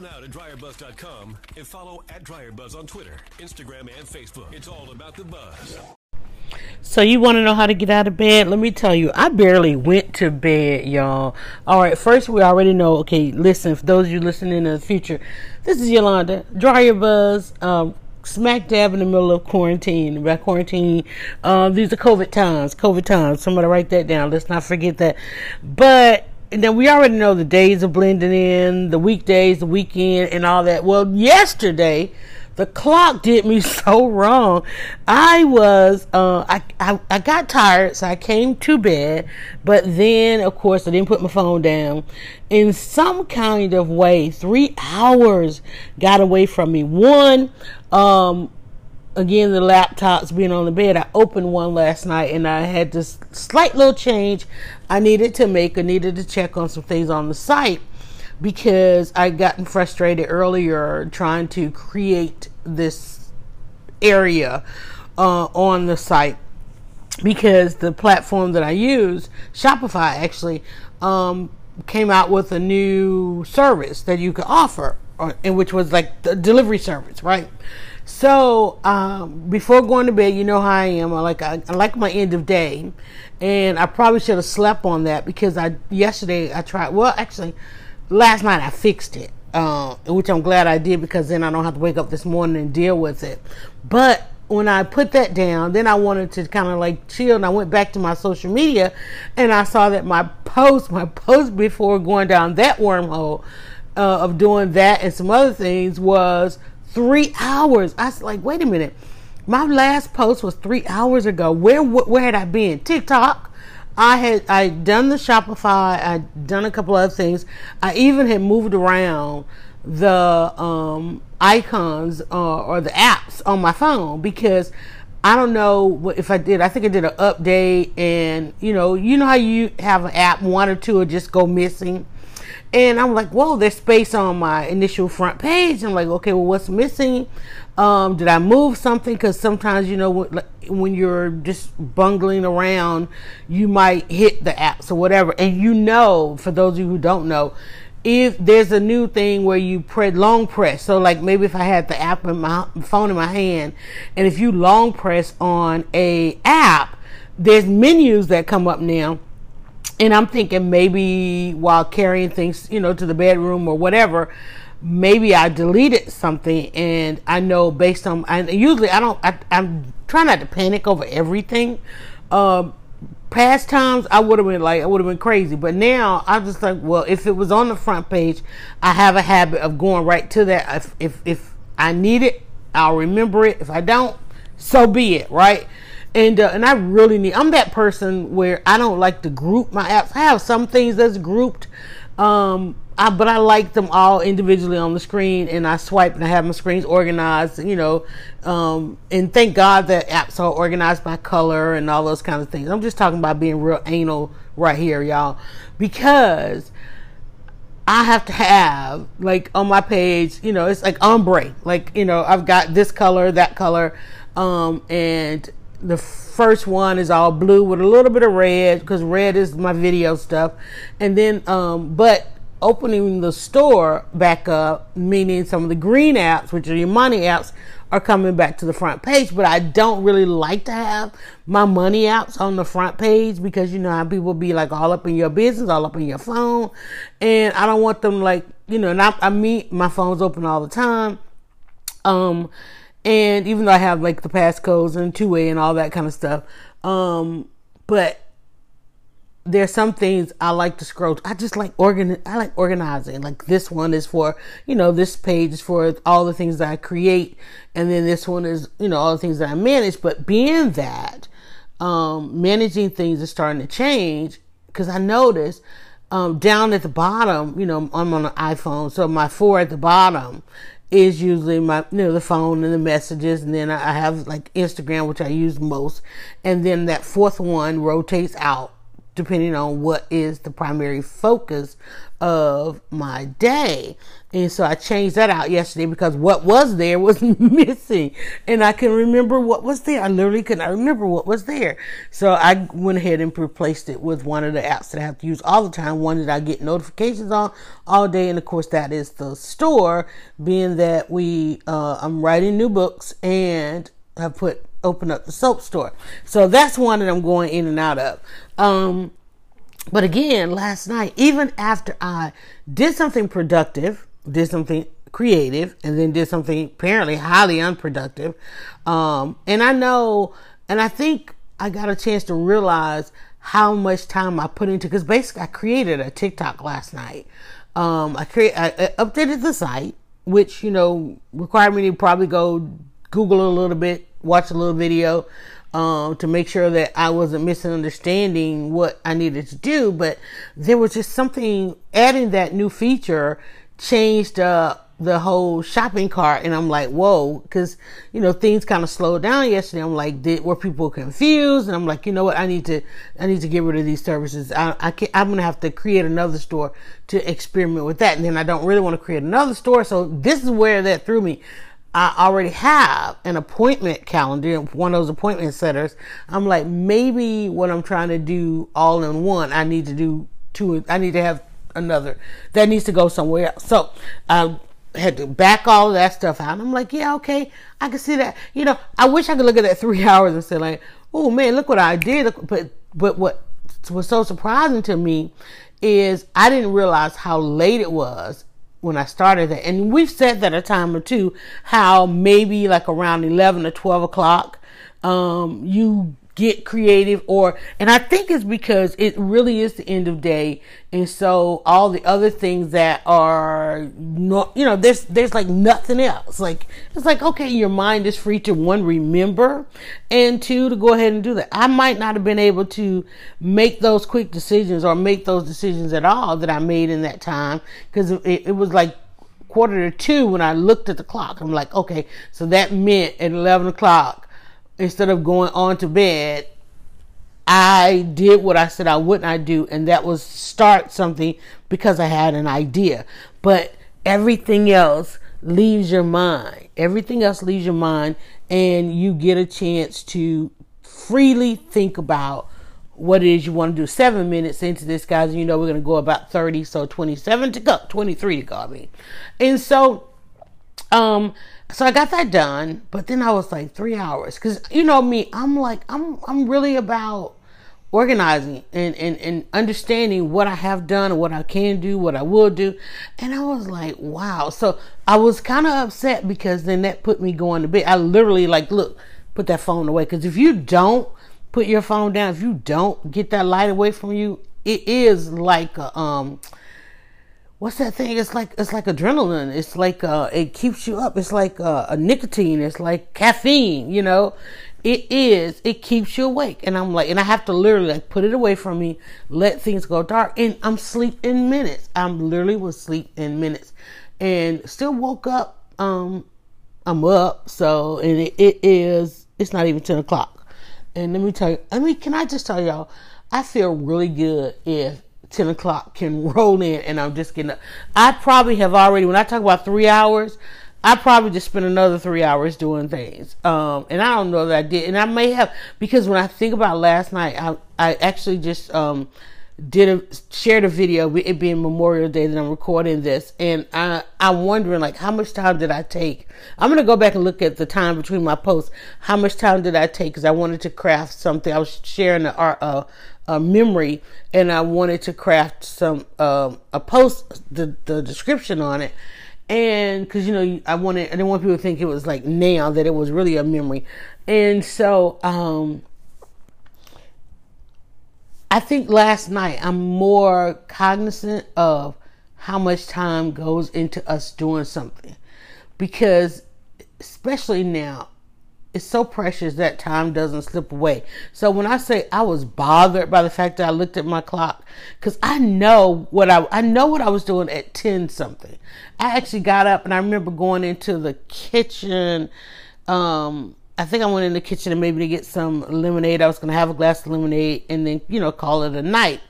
now to dryerbuzz.com and follow at dryerbuzz on Twitter, Instagram, and Facebook. It's all about the buzz. So you want to know how to get out of bed? Let me tell you, I barely went to bed, y'all. All right, first we already know. Okay, listen, for those of you listening in the future, this is Yolanda, Dry Your Buzz, um, smack dab in the middle of quarantine. By quarantine, um, these are COVID times. COVID times. Somebody write that down. Let's not forget that. But then we already know the days are blending in, the weekdays, the weekend, and all that. Well, yesterday the clock did me so wrong. I was, uh, I, I, I got tired, so I came to bed, but then, of course, I didn't put my phone down. In some kind of way, three hours got away from me. One, um, again, the laptops being on the bed, I opened one last night and I had this slight little change I needed to make. I needed to check on some things on the site because I'd gotten frustrated earlier trying to create this area uh, on the site because the platform that I use, Shopify, actually um, came out with a new service that you could offer, or, and which was like the delivery service, right? So um, before going to bed, you know how I am. I like I, I, like my end of day, and I probably should have slept on that because I yesterday I tried. Well, actually, last night I fixed it, uh, which I'm glad I did because then I don't have to wake up this morning and deal with it. But when I put that down, then I wanted to kind of like chill and I went back to my social media and I saw that my post, my post before going down that wormhole uh, of doing that and some other things was three hours. I was like, wait a minute. My last post was three hours ago. Where where had I been? TikTok. I had I done the Shopify. I'd done a couple other things. I even had moved around the um, icons uh, or the apps on my phone because I don't know if I did. I think I did an update, and you know, you know how you have an app, one or two will just go missing. And I'm like, whoa, there's space on my initial front page. I'm like, okay, well, what's missing? Um, did I move something? Because sometimes, you know, when you're just bungling around, you might hit the apps or whatever. And you know, for those of you who don't know, if there's a new thing where you press long press, so like maybe if I had the app in my phone in my hand, and if you long press on a app, there's menus that come up now and I'm thinking maybe while carrying things, you know, to the bedroom or whatever, maybe I deleted something and I know based on, and usually I don't, I, am trying not to panic over everything. Um, past times I would have been like, I would have been crazy, but now I'm just like, well, if it was on the front page, I have a habit of going right to that. If, if, if I need it, I'll remember it. If I don't, so be it, right? And uh, and I really need. I'm that person where I don't like to group my apps. I have some things that's grouped, um, I, but I like them all individually on the screen, and I swipe and I have my screens organized, you know. Um, and thank God that apps are organized by color and all those kinds of things. I'm just talking about being real anal right here, y'all, because I have to have like on my page, you know, it's like ombre, like you know, I've got this color, that color, um, and the first one is all blue with a little bit of red because red is my video stuff, and then um, but opening the store back up, meaning some of the green apps, which are your money apps, are coming back to the front page. But I don't really like to have my money apps on the front page because you know how people be like all up in your business, all up in your phone. And I don't want them like, you know, not, I mean, my phone's open all the time. Um, and even though I have like the passcodes and two way and all that kind of stuff. Um, but there's some things I like to scroll. I just like organ. I like organizing. Like this one is for you know this page is for all the things that I create, and then this one is you know all the things that I manage. But being that um, managing things is starting to change because I notice um, down at the bottom, you know, I'm on an iPhone, so my four at the bottom is usually my you know the phone and the messages and then I have like Instagram which I use most and then that fourth one rotates out depending on what is the primary focus of my day. And so I changed that out yesterday because what was there was missing. And I can remember what was there. I literally could not remember what was there. So I went ahead and replaced it with one of the apps that I have to use all the time. One that I get notifications on all day. And of course that is the store, being that we, uh, I'm writing new books and have put, open up the soap store. So that's one that I'm going in and out of. Um, but again, last night, even after I did something productive, did something creative, and then did something apparently highly unproductive, um, and I know, and I think I got a chance to realize how much time I put into because basically I created a TikTok last night. Um, I create, I, I updated the site, which you know required me to probably go Google a little bit, watch a little video, um, to make sure that I wasn't misunderstanding what I needed to do. But there was just something adding that new feature changed uh, the whole shopping cart, and I'm like, whoa, because you know things kind of slowed down yesterday. I'm like, did were people confused? And I'm like, you know what, I need to I need to get rid of these services. I, I can I'm gonna have to create another store to experiment with that, and then I don't really want to create another store. So this is where that threw me. I already have an appointment calendar, one of those appointment setters. I'm like, maybe what I'm trying to do all in one, I need to do two, I need to have another that needs to go somewhere else. So I had to back all that stuff out. I'm like, yeah, okay, I can see that. You know, I wish I could look at that three hours and say like, oh man, look what I did. But, but what was so surprising to me is I didn't realize how late it was when I started that. And we've said that a time or two, how maybe like around 11 or 12 o'clock, um, you get creative or, and I think it's because it really is the end of day. And so all the other things that are not, you know, there's, there's like nothing else. Like, it's like, okay, your mind is free to one, remember and two, to go ahead and do that. I might not have been able to make those quick decisions or make those decisions at all that I made in that time because it, it was like quarter to two when I looked at the clock. I'm like, okay, so that meant at 11 o'clock, instead of going on to bed, I did what I said I would not do, and that was start something because I had an idea. But everything else leaves your mind. Everything else leaves your mind, and you get a chance to freely think about what it is you want to do. Seven minutes into this, guys, you know we're going to go about 30, so 27 to go, 23 to go, I mean. And so, um, so I got that done, but then I was like three hours because you know me, I'm like I'm I'm really about organizing and, and and understanding what I have done, what I can do, what I will do, and I was like, wow. So I was kind of upset because then that put me going to bed. I literally like look, put that phone away because if you don't put your phone down, if you don't get that light away from you, it is like a um what's that thing? It's like it's like adrenaline. It's like uh, it keeps you up. It's like uh, a nicotine. It's like caffeine. You know, it is. It keeps you awake. And I'm like, and I have to literally like put it away from me, let things go dark, and I'm sleep in minutes. I'm literally will sleep in minutes, and still woke up. Um, I'm up. So and it, it is. It's not even ten o'clock. And let me tell you. I mean, can I just tell y'all? I feel really good if 10 o'clock can roll in and I'm just getting up. I probably have already, when I talk about three hours, I probably just spent another three hours doing things. Um, and I don't know that I did. And I may have, because when I think about last night, I, I actually just, um, did a shared a video it being Memorial Day that I'm recording this and I I'm wondering like how much time did I take? I'm gonna go back and look at the time between my posts. How much time did I take? Because I wanted to craft something. I was sharing a, a, a memory and I wanted to craft some um, a post the the description on it. And because you know I wanted I didn't want people to think it was like now that it was really a memory. And so um I think last night I'm more cognizant of how much time goes into us doing something because especially now it's so precious that time doesn't slip away. So when I say I was bothered by the fact that I looked at my clock, because I know what I I know what I was doing at ten something. I actually got up and I remember going into the kitchen. Um, I think I went in the kitchen and maybe to get some lemonade. I was going to have a glass of lemonade and then, you know, call it a night.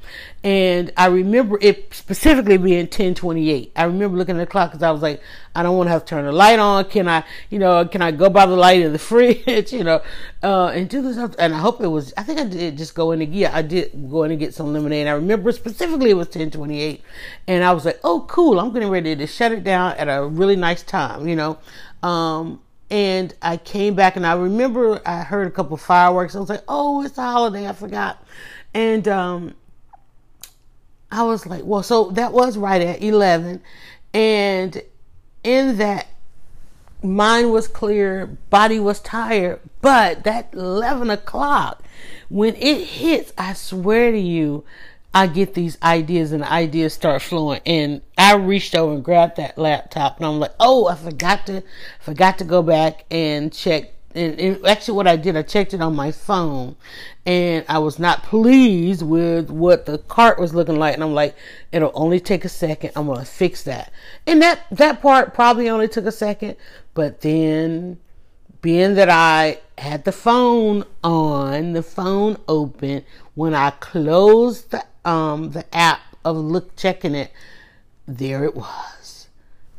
And I remember it specifically being 1028. I remember looking at the clock because I was like, I don't want to have to turn the light on. Can I, you know, can I go by the light in the fridge, you know, uh, and do this? And I hope it was, I think I did just go in and, yeah, I did go in and get some lemonade. I remember specifically it was 1028. And I was like, oh, cool. I'm getting ready to shut it down at a really nice time, you know. Um, and I came back and I remember I heard a couple fireworks. I was like, oh, it's a holiday. I forgot. And um, I was like, well, so that was right at 11. And in that, mind was clear, body was tired. But that 11 o'clock, when it hits, I swear to you, I get these ideas and ideas start flowing. And I reached over and grabbed that laptop and I'm like, oh, I forgot to, forgot to go back and check. And, and actually what I did, I checked it on my phone and I was not pleased with what the cart was looking like. And I'm like, it'll only take a second. I'm going to fix that. And that, that part probably only took a second, but then being that I had the phone on, the phone open, when I closed the um, the app of look checking it, there it was,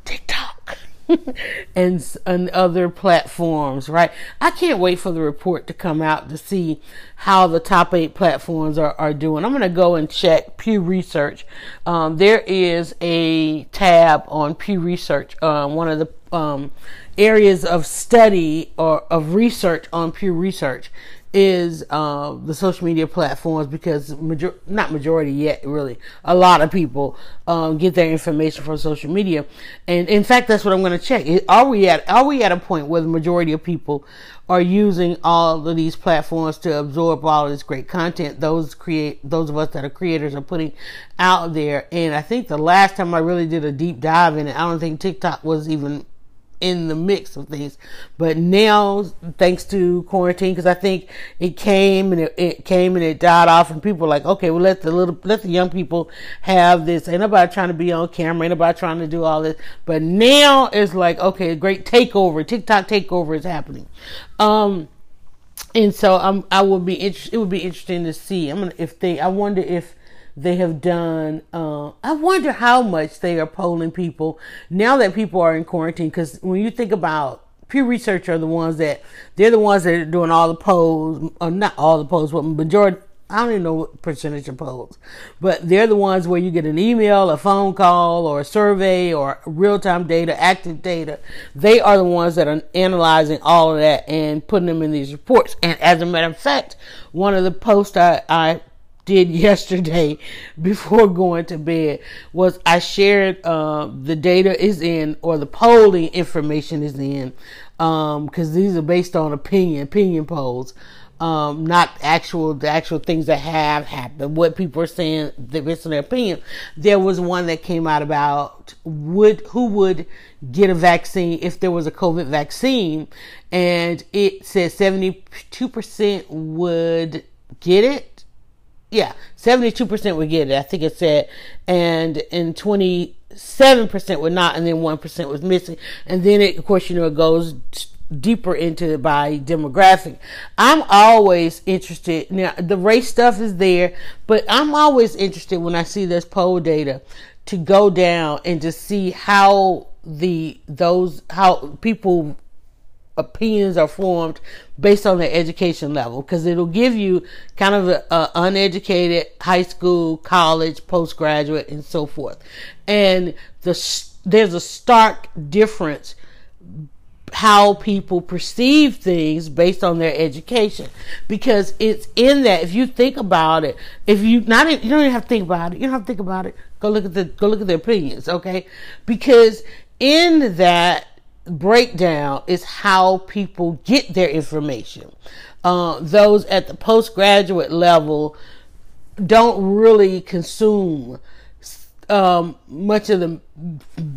TikTok. and, and other platforms, right? I can't wait for the report to come out to see how the top eight platforms are, are doing. I'm to go and check Pew Research. Um, there is a tab on Pew Research, uh, one of the um, areas of study or of research on Pew Research is uh, the social media platforms because major- not majority yet really. A lot of people um, get their information from social media. And in fact that's what i'm going to check are we at are we at a point where the majority of people are using all of these platforms to absorb all of this great content? Those create those of us that are creators are putting out there. And i think the last time i really did a deep dive in it i don't think tiktok was even in the mix of things. But now, thanks to quarantine, because I think it came and it, it, came and it died off, and people were like, okay, well let the little let the young people have this. Ain't nobody trying to be on camera. Ain't nobody trying to do all this. But now it's like, okay, great takeover, TikTok takeover is happening. Um, and so I'm I would be. It would be interesting to see. I'm gonna if they. I wonder if they have done. Uh, I wonder how much they are polling people now that people are in quarantine. Because when you think about Pew Research, are the ones that they're the ones that are doing all the polls, or not all the polls, but majority. I don't even know what percentage of polls, but they're the ones where you get an email, a phone call, or a survey, or real time data, active data. They are the ones that are analyzing all of that and putting them in these reports. And as a matter of fact, one of the posts I, I did yesterday before going to bed was I shared uh, the data is in or the polling information is in because um, these are based on opinion opinion polls. Um, not actual the actual things that have happened. What people are saying based on their opinion. There was one that came out about would who would get a vaccine if there was a COVID vaccine, and it said seventy two percent would get it yeah, 72% would get it. I think it said, and in 27% would not, and then 1% was missing. And then it, of course, you know, it goes deeper into it by demographic. I'm always interested. Now, the race stuff is there, but I'm always interested when I see this poll data to go down and to see how the, those, how people opinions are formed based on their education level. Because it'll give you kind of a, a, uneducated high school, college, postgraduate, and so forth. And the there's a stark difference how people perceive things based on their education. Because it's in that if you think about it if you not you don't even have to think about it. You don't have to think about it. Go look at the go look at their opinions okay? Because in that breakdown is how people get their information. Uh, those at the postgraduate level don't really consume um, much of the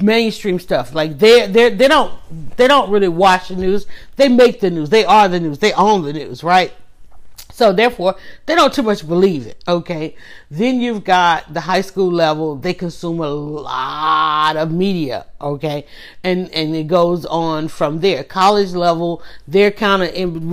mainstream stuff. Like they they they don't they don't really watch the news. They make the news. They are the news. They own the news, right? So therefore, they don't too much believe it. Okay. Then you've got the high school level. They consume a lot of media. Okay. And, and it goes on from there. College level, they're kind of in,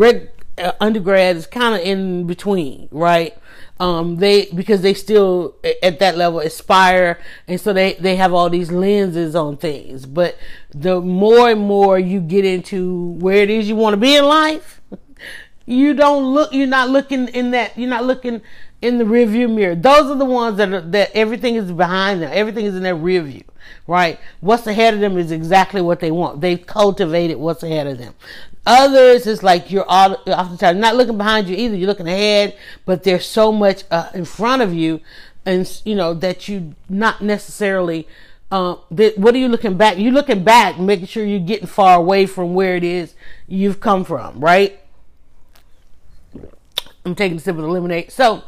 uh, undergrad is kind of in between, right? Um, they because they still at that level aspire, and so they they have all these lenses on things. But the more and more you get into where it is you want to be in life, you don't look. You're not looking in that. You're not looking in the rearview mirror. Those are the ones that are, that everything is behind them. Everything is in their rear view, right? What's ahead of them is exactly what they want. They've cultivated what's ahead of them. Others is like you're all, oftentimes not looking behind you either. You're looking ahead, but there's so much uh, in front of you, and you know that you not necessarily. Uh, that, what are you looking back? You're looking back, making sure you're getting far away from where it is you've come from, right? I'm taking a sip of the lemonade. So,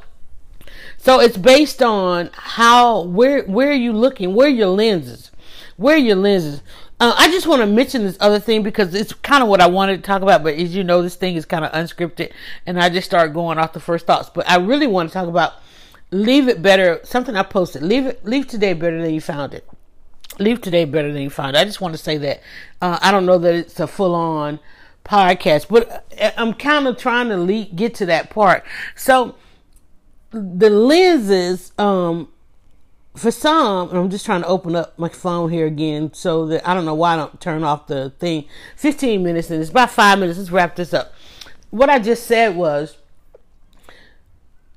so it's based on how where where are you looking? Where are your lenses? Where are your lenses? Uh, I just want to mention this other thing because it's kind of what I wanted to talk about, but as you know, this thing is kind of unscripted, and I just start going off the first thoughts. But I really want to talk about leave it better. Something I posted: leave it, leave today better than you found it. Leave today better than you found it. I just want to say that. Uh, I don't know that it's a full on podcast, but uh, I'm kind of trying to lead, get to that part. So the lenses, um, for some, I'm just trying to open up my phone here again so that I don't know why I don't turn off the thing. 15 minutes and it's about five minutes. Let's wrap this up. What I just said was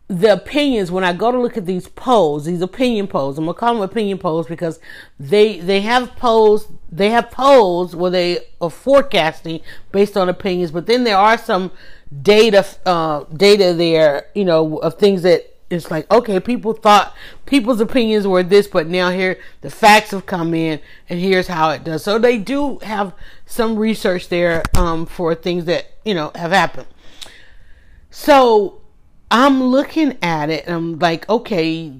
the opinions when I go to look at these polls, these opinion polls. I'm gonna call them opinion polls because they they have polls they have polls where they are forecasting based on opinions, but then there are some data uh, data there, you know, of things that it's like okay people thought people's opinions were this but now here the facts have come in and here's how it does so they do have some research there um, for things that you know have happened so i'm looking at it and i'm like okay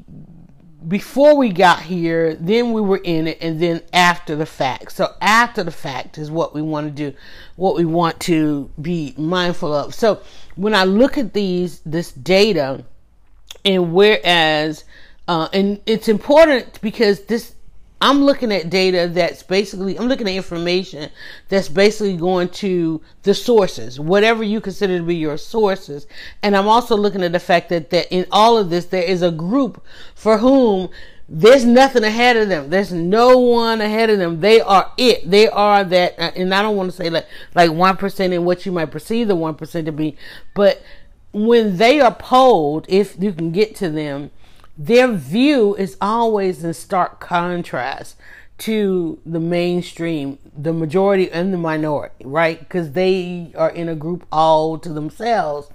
before we got here then we were in it and then after the fact. So after the fact is what we want to do what we want to be mindful of. So when i look at these this data and whereas, uh, and it's important because this, I'm looking at data that's basically, I'm looking at information that's basically going to the sources, whatever you consider to be your sources. And I'm also looking at the fact that, that in all of this, there is a group for whom there's nothing ahead of them. There's no one ahead of them. They are it. They are that, uh, and I don't want to say like, like 1% in what you might perceive the 1% to be, but when they are polled, if you can get to them, their view is always in stark contrast to the mainstream, the majority and the minority, right? Because they are in a group all to themselves.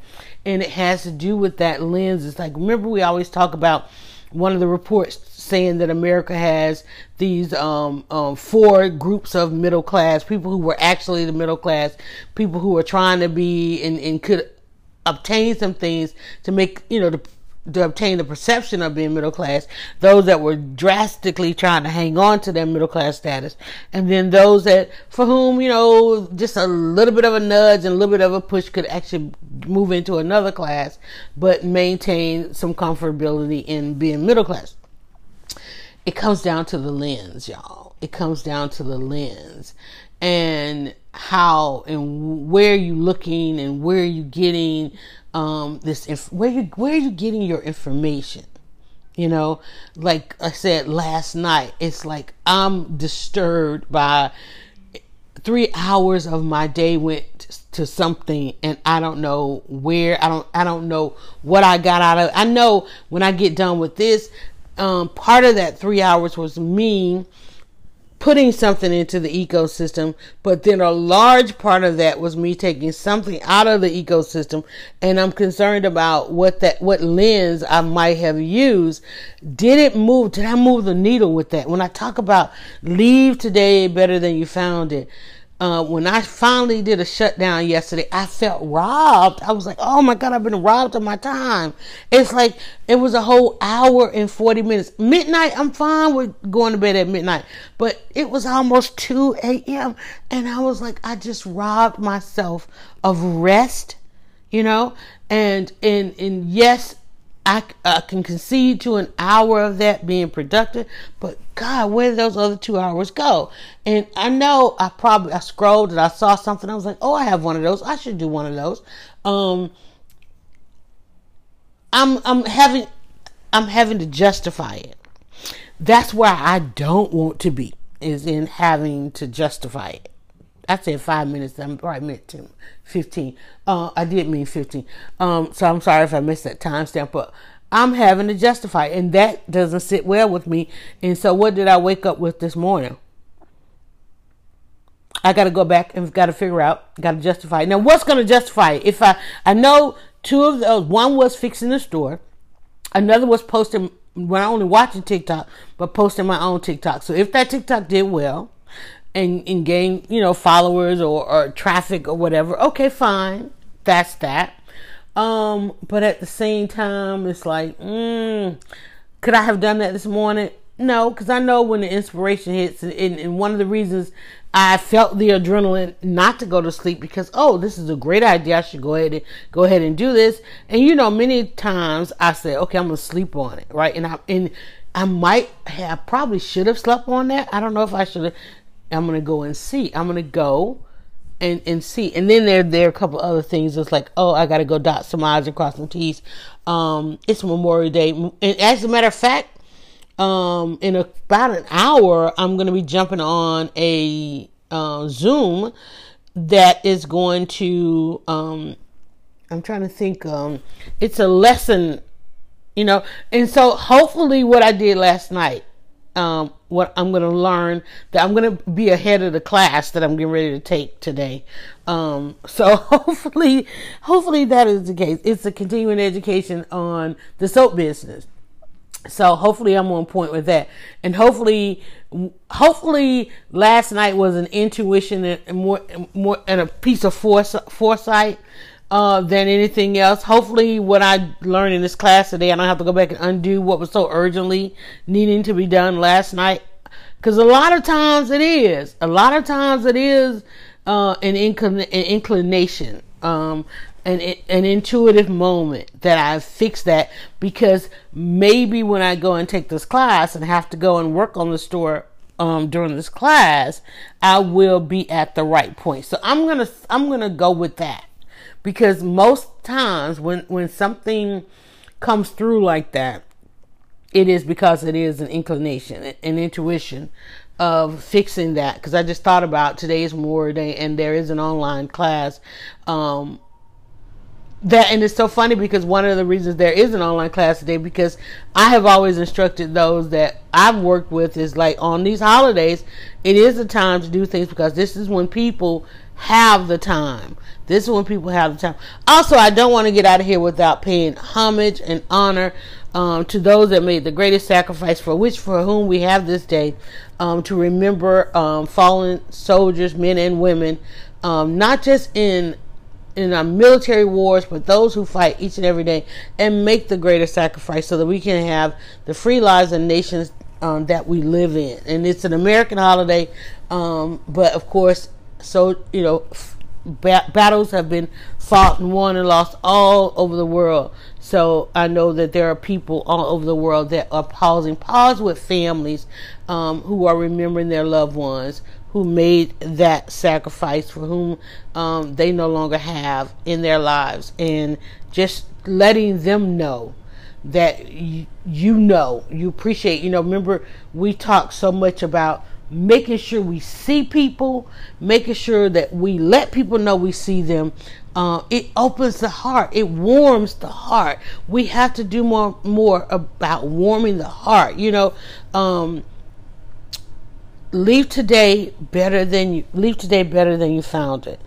And it has to do with that lens. It's like, remember, we always talk about one of the reports saying that America has these um, um, four groups of middle class people who were actually the middle class, people who are trying to be and, and could obtain some things to make, you know, to, to obtain the perception of being middle class, those that were drastically trying to hang on to their middle class status, and then those that, for whom, you know, just a little bit of a nudge and a little bit of a push could actually move into another class, but maintain some comfortability in being middle class. It comes down to the lens, y'all. It comes down to the lens. And how and where you looking and where you getting um, this inf- where you where are you getting your information? You know like i said last night it's like i'm disturbed by three hours of my day went to something and i don't know where i don't i don't know what i got out of i know when i get done with this um, part of that three hours was me putting something into the ecosystem, but then a large part of that was me taking something out of the ecosystem, and I'm concerned about what that what lens I might have used. Did it move? Did I move the needle with that? When I talk about leave today better than you found it, uh, when I finally did a shutdown yesterday, I felt robbed. I was like, oh my God, I've been robbed of my time. It's like it was a whole hour and 40 minutes. Midnight, I'm fine with going to bed at midnight, but it was almost 2 a.m. And I was like, I just robbed myself of rest. you know, and and and yes, I, I can concede to an hour of that being productive, but God, where did those other two hours go? And I know I probably I scrolled and I saw something. I was like, oh, I have one of those. I should do one of those. Um, I'm I'm having I'm having to justify it. That's where I don't want to be is in having to justify it. I said five minutes. I'm probably meant to 15. Uh, I did mean 15. Um, so I'm sorry if I missed that timestamp, but I'm having to justify, and that doesn't sit well with me. And so, what did I wake up with this morning? I got to go back and got to figure out, got to justify. Now, what's going to justify it? If I, I know two of those. One was fixing the store. Another was posting. When I only watching TikTok, but posting my own TikTok. So if that TikTok did well, and, and gain, you know, followers or, or traffic or whatever, okay, fine. That's that. Um, but at the same time, it's like, mm, could I have done that this morning? No, because I know when the inspiration hits, and, and, one of the reasons I felt the adrenaline not to go to sleep because oh, this is a great idea. I should go ahead and go ahead and do this. And you know, many times I say, okay, I'm gonna sleep on it, right? And I and I might have probably should have slept on that. I don't know if I should have I'm gonna go and see. I'm gonna go and and see. And then there there are a couple other things. It's like, oh, I gotta go dot some I's and cross some T's. Um, it's Memorial Day, and as a matter of fact, um, in about an hour, I'm gonna be jumping on a uh, Zoom that is going to. Um, I'm trying to think. Um, it's a lesson, you know, and so hopefully, what I did last night um, what I'm going to learn that I'm going to be ahead of the class that I'm getting ready to take today. Um, so hopefully, hopefully that is the case. It's a continuing education on the soap business. So hopefully I'm on point with that. And hopefully, hopefully last night was an intuition and more, more, and a piece of foresight uh, than anything else. Hopefully, what I learned in this class today, I don't have to go back and undo what was so urgently needing to be done last night. Because a lot of times it is. A lot of times it is uh, an, an inclination, um, an, an intuitive moment that I fix that because maybe when I go and take this class and have to go and work on the store um, during this class, I will be at the right point. So I'm gonna I'm gonna go with that because most times when when something comes through like that it is because it is an inclination an intuition of fixing that. Because i just thought about today's more day and there is an online class um that and it's so funny because one of the reasons there is an online class today because I have always instructed those that I've worked with is like on these holidays it is a time to do things because this is when people have the time this is when people have the time. Also, I don't want to get out of here without paying homage and honor um, to those that made the greatest sacrifice for which for whom we have this day um, to remember um, fallen soldiers, men and women, um, not just in in our military wars, but those who fight each and every day and make the greatest sacrifice so that we can have the free lives and nations um, that we live in. And it's an American holiday, um, but of course, so you know, ba- battles have been fought and won and lost all over the world. So I know that there are people all over the world that are pausing, pause with families um, who are remembering their loved ones who made that sacrifice for whom um, they no longer have in their lives, and just letting them know that you, you know you appreciate. You know, remember we talked so much about making sure we see people, making sure that we let people know we see them. Uh, it opens the heart. It warms the heart. We have to do more more about warming the heart. You know, um, leave today better than you leave today better than you found it,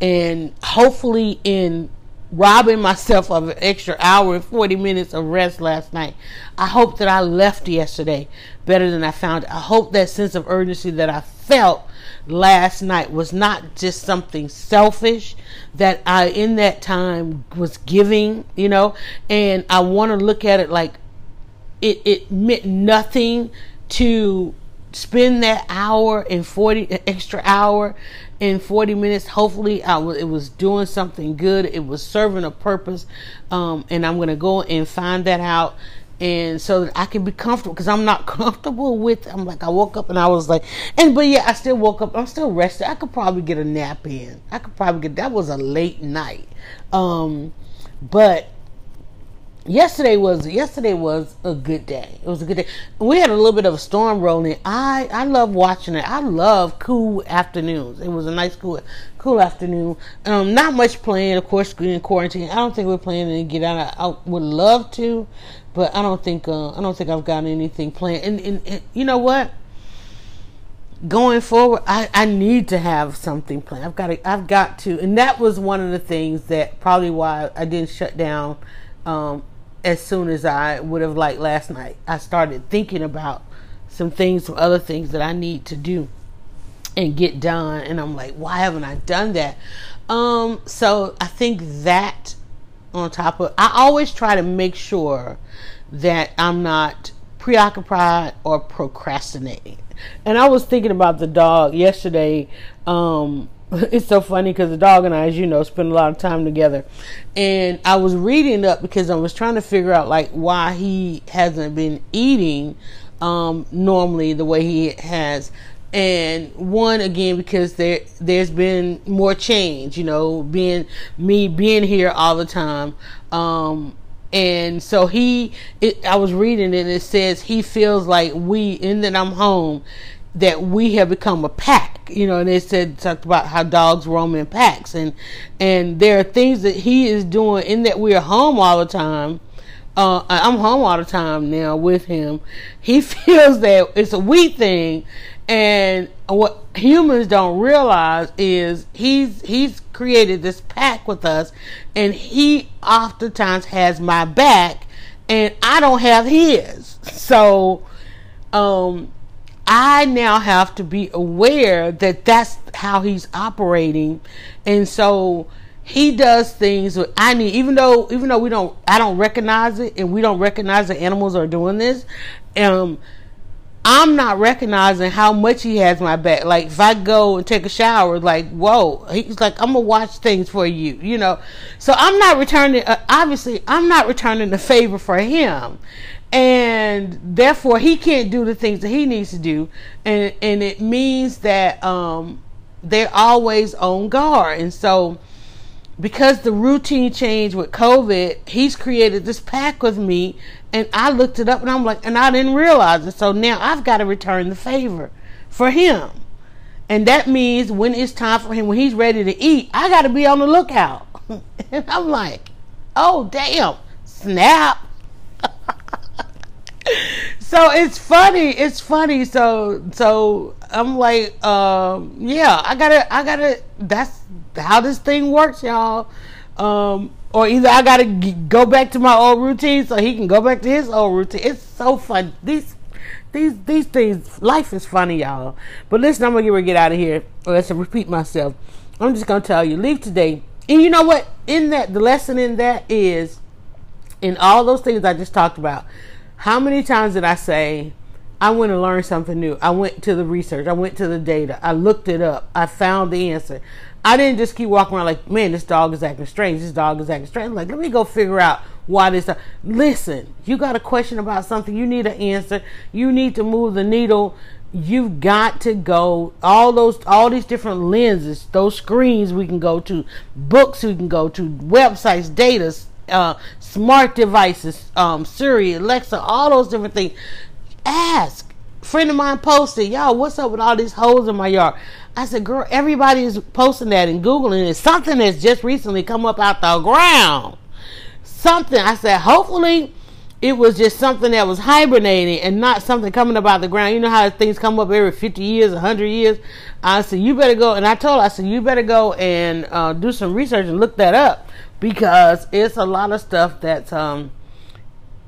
and hopefully in robbing myself of an extra hour and 40 minutes of rest last night. I hope that I left yesterday better than I found. I hope that sense of urgency that I felt last night was not just something selfish that I in that time was giving, you know, and I want to look at it like it, it meant nothing to spend that hour and 40 extra hour in 40 minutes hopefully I was, it was doing something good it was serving a purpose um, and i'm going to go and find that out and so that I can be comfortable because I'm not comfortable with. I'm like I woke up and I was like, and but yeah, I still woke up. I'm still rested. I could probably get a nap in. I could probably get. That was a late night, um, but yesterday was yesterday was a good day. It was a good day. We had a little bit of a storm rolling. I I love watching it. I love cool afternoons. It was a nice cool cool afternoon. Um, not much playing, of course, in quarantine. I don't think we're planning to get out. I, I would love to, but I don't think uh, I don't think I've got anything planned. And, and, and you know what? Going forward, I, I need to have something planned. I've got to, I've got to, and that was one of the things that probably why I didn't shut down um, as soon as I would have liked last night. I started thinking about some things, some other things that I need to do and get done, and I'm like, why haven't I done that? Um, so I think that on top of, I always try to make sure that I'm not preoccupied or procrastinating. And I was thinking about the dog yesterday. Um, it's so funny because the dog and I, as you know, spend a lot of time together. And I was reading up because I was trying to figure out like why he hasn't been eating um, normally the way he has. And one again because there there's been more change, you know, being me being here all the time. Um, and so he, it, I was reading it. and It says he feels like we, in that I'm home, that we have become a pack, you know, and they said talked about how dogs roam in packs and and there are things that he is doing in that we are home all the time. Uh, I'm home all the time now with him. He feels that it's a we thing and what humans don't realize is he's he's created this pack with us and he oftentimes has my back and I don't have his. So um I now have to be aware that that's how he's operating, and so he does things I need. Even though, even though we don't, I don't recognize it, and we don't recognize that animals are doing this. Um, I'm not recognizing how much he has my back. Like if I go and take a shower, like whoa, he's like I'm gonna watch things for you, you know. So I'm not returning. Uh, obviously, I'm not returning the favor for him and therefore he can't do the things that he needs to do and and it means that um, they're always on guard and so because the routine changed with covid he's created this pack with me and i looked it up and i'm like and i didn't realize it so now i've got to return the favor for him and that means when it's time for him when he's ready to eat i got to be on the lookout and i'm like oh damn snap so it's funny. It's funny. So so I'm like, um, yeah, I gotta, I gotta. That's how this thing works, y'all. Um, or either I gotta g- go back to my old routine so he can go back to his old routine. It's so fun. These these these things. Life is funny, y'all. But listen, I'm gonna get get out of here. Let's repeat myself. I'm just gonna tell you, leave today. And you know what? In that, the lesson in that is, in all those things I just talked about how many times did I say, I went to learn something new? I went to the research, I went to the data, I looked it up, I found the answer. I didn't just keep walking around like, man, this dog is acting strange. This dog is acting strange. Like, let me go figure out why this. Listen, you got a question about something, you need an answer. You need to move the needle. You've got to go all those all these different lenses, those screens we can go to, books we can go to, websites, data, uh, smart devices, um, Siri, Alexa, all those different things. Ask. Friend of mine posted, y'all, what's up with all these holes in my yard? I said, girl, everybody is posting that and Googling it. Something that's just recently come up out the ground. Something. I said, hopefully it was just something that was hibernating and not something coming up out the ground. You know how things come up every 50 years, 100 years? I said, you better go. And I told her, I said, you better go and uh, do some research and look that up because it's a lot of stuff that's um,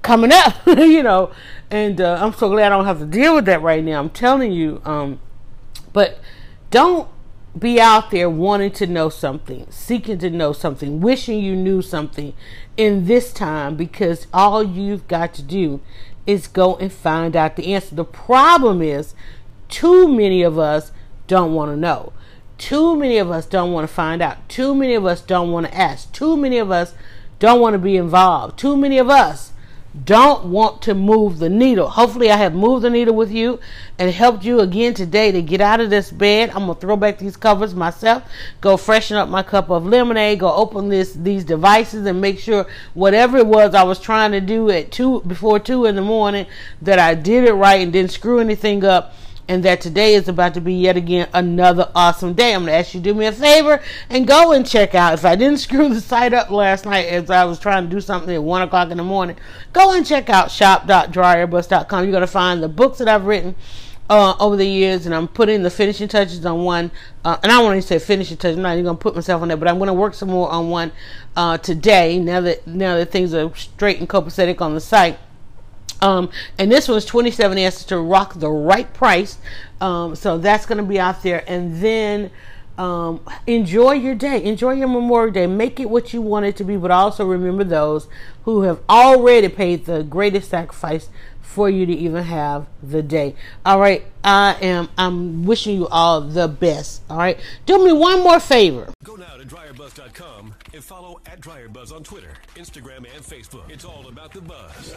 coming up, you know. And uh, I'm so glad I don't have to deal with that right now. I'm telling you. Um, but don't be out there wanting to know something, seeking to know something, wishing you knew something in this time because all you've got to do is go and find out the answer. The problem is too many of us don't want to know. Too many of us don't want to find out. Too many of us don't want to ask. Too many of us don't want to be involved. Too many of us don't want to move the needle. Hopefully, I have moved the needle with you and helped you again today to get out of this bed. I'm gonna throw back these covers myself, go freshen up my cup of lemonade, go open this these devices and make sure whatever it was I was trying to do at two before two in the morning that I did it right and didn't screw anything up and that today is about to be yet again another awesome day. I'm going to ask you to do me a favor and go and check out. If I didn't screw the site up last night as I was trying to do something at 1 o'clock in the morning, go and check out shop.dryerbuzz.com. You're going to find the books that I've written. Uh, over the years, and I'm putting the finishing touches on one. Uh, and I want to say finishing touches. I'm not even to put myself on that, but I'm to work some more on one uh, today. Now that now that things are straight and copacetic on the site. Um, and this was 27 answers to rock the right price. Um, so that's going to be out there. And then um, enjoy your day. Enjoy your Memorial Day. Make it what you want it to be, but also remember those who have already paid the greatest sacrifice for you to even have the day. All right. I am, I'm wishing you all the best. All right. Do me one more favor. Go now to dryerbuzz.com and follow at dryerbuzz on Twitter, Instagram, and Facebook. It's all about the buzz.